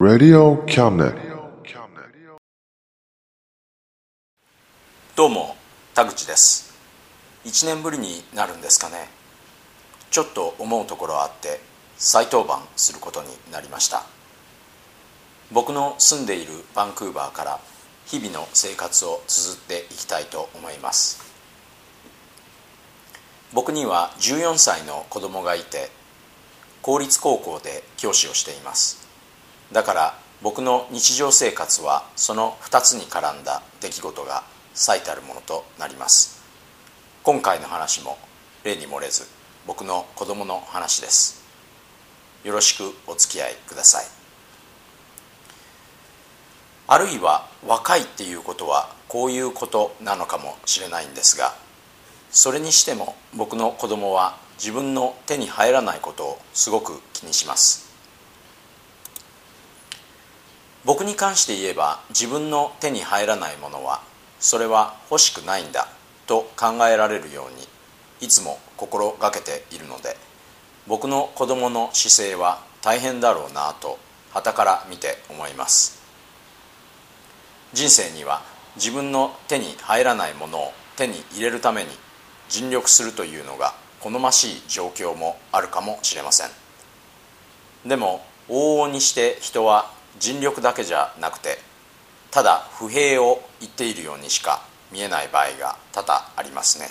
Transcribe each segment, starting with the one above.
Radio Cabinet. どうも田口です。1年ぶりになるんですかね。ちょっと思うところあって再登板することになりました。僕の住んでいるバンクーバーから日々の生活を綴っていきたいと思います。僕には14歳の子供がいて公立高校で教師をしています。だから僕の日常生活はその2つに絡んだ出来事が最たるものとなります。今回の話も例に漏れず僕の子供の話です。よろしくお付き合いください。あるいは若いっていうことはこういうことなのかもしれないんですがそれにしても僕の子供は自分の手に入らないことをすごく気にします。僕に関して言えば自分の手に入らないものはそれは欲しくないんだと考えられるようにいつも心がけているので僕の子供の姿勢は大変だろうなと傍から見て思います。人生には自分の手に入らないものを手に入れるために尽力するというのが好ましい状況もあるかもしれません。でも往々にして人は尽力だけじゃなくてただ不平を言っているようにしか見えない場合が多々ありますね。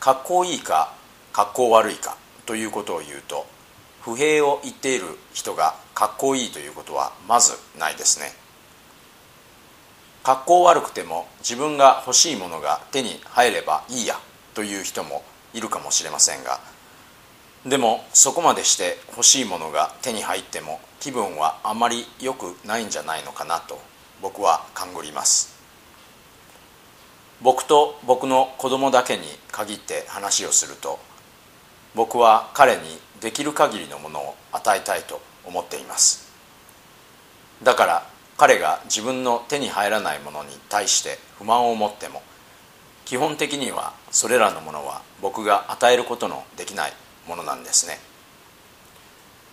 格好いいか格好悪いかということを言うと不平を言っている人が格好いいということはまずないですね。格好悪くても自分が欲しいものが手に入ればいいやという人もいるかもしれませんがでもそこまでして欲しいものが手に入っても気分はあまり良くないんじゃないのかなと僕は勘ぐります。僕と僕の子供だけに限って話をすると僕は彼にできる限りのものを与えたいと思っています。だから彼が自分の手に入らないものに対して不満を持っても基本的にはそれらのものは僕が与えることのできない。ものなんですね。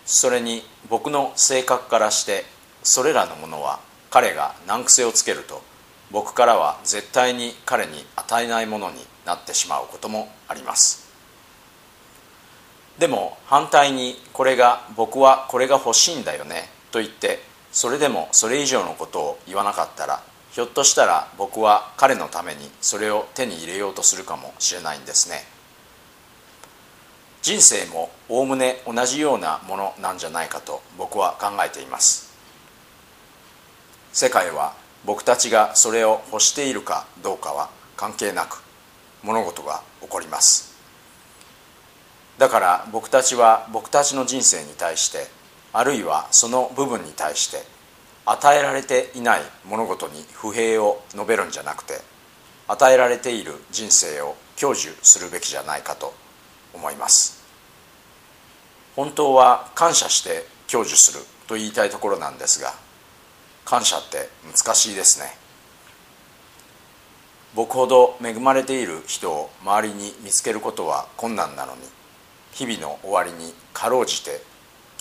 それに僕の性格からしてそれらのものは彼が難癖をつけると僕からは絶対に彼に与えないものになってしまうこともあります。でも反対にこれが僕はこれが欲しいんだよねと言ってそれでもそれ以上のことを言わなかったらひょっとしたら僕は彼のためにそれを手に入れようとするかもしれないんですね。人生もおおむね同じようなものなんじゃないかと僕は考えています。世界は僕たちがそれを欲しているかどうかは関係なく物事が起こります。だから僕たちは僕たちの人生に対してあるいはその部分に対して与えられていない物事に不平を述べるんじゃなくて与えられている人生を享受するべきじゃないかと思います。本当は感謝して享受すると言いたいところなんですが感謝って難しいですね。僕ほど恵まれている人を周りに見つけることは困難なのに日々の終わりにかろうじて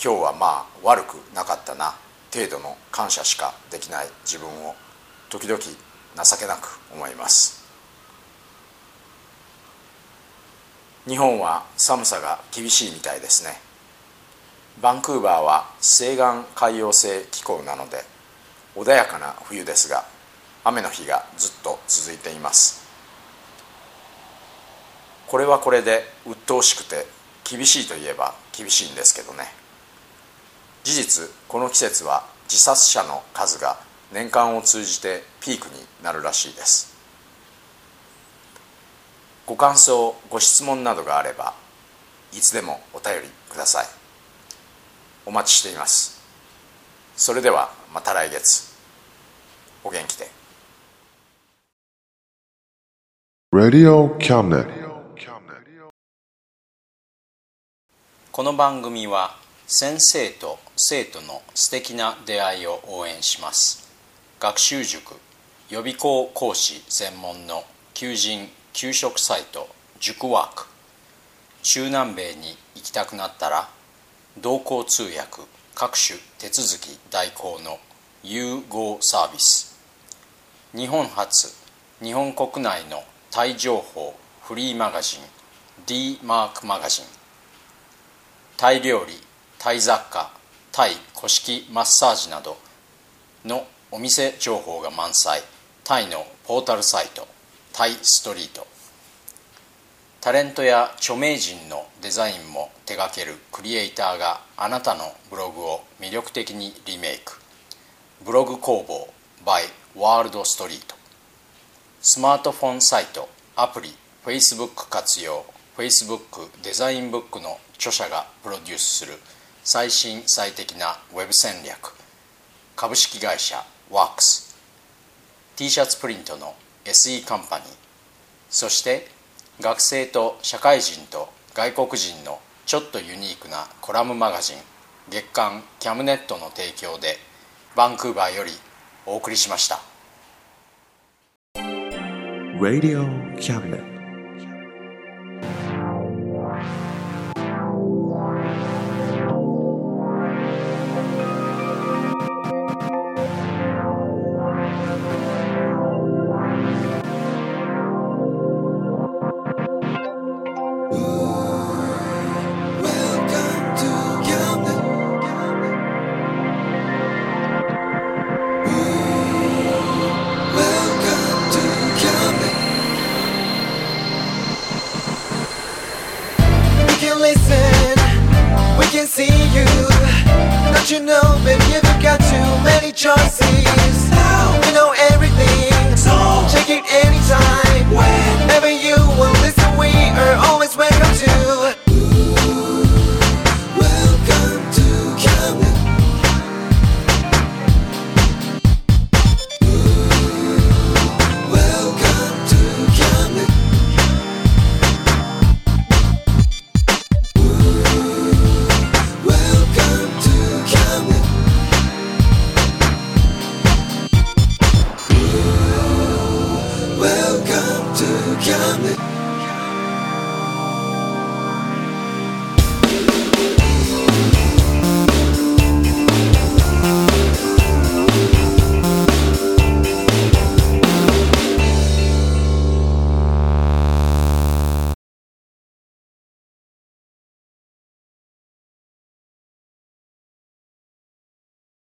今日はまあ悪くなかったな程度の感謝しかできない自分を時々情けなく思います。日本は寒さが厳しいみたいですね。バンクーバーは西岸海洋性気候なので穏やかな冬ですが雨の日がずっと続いています。これはこれで鬱陶しくて厳しいといえば厳しいんですけどね。事実この季節は自殺者の数が年間を通じてピークになるらしいです。ご感想ご質問などがあればいつでもお便りください。お待ちしています。それではまた来月。お元気で。Radio. この番組は先生と生徒の素敵な出会いを応援します。学習塾予備校講師専門の求人・給食サイト塾ワーク。中南米に行きたくなったら同行通訳各種手続き代行の融合サービス。日本初日本国内のタイ情報フリーマガジン D マークマガジン。タイ料理タイ雑貨タイ古式マッサージなどのお店情報が満載。タイのポータルサイト。タイストリート。タレントや著名人のデザインも手掛けるクリエイターがあなたのブログを魅力的にリメイク。ブログ工房 by ワールドストリートスマートフォンサイトアプリ Facebook 活用 Facebook デザインブックの著者がプロデュースする最新最適なウェブ戦略。株式会社ワークス。T シャツプリントの SE カンパニーそして学生と社会人と外国人のちょっとユニークなコラムマガジン月刊キャムネットの提供でバンクーバーよりお送りしました Radio Cabinet. Choices.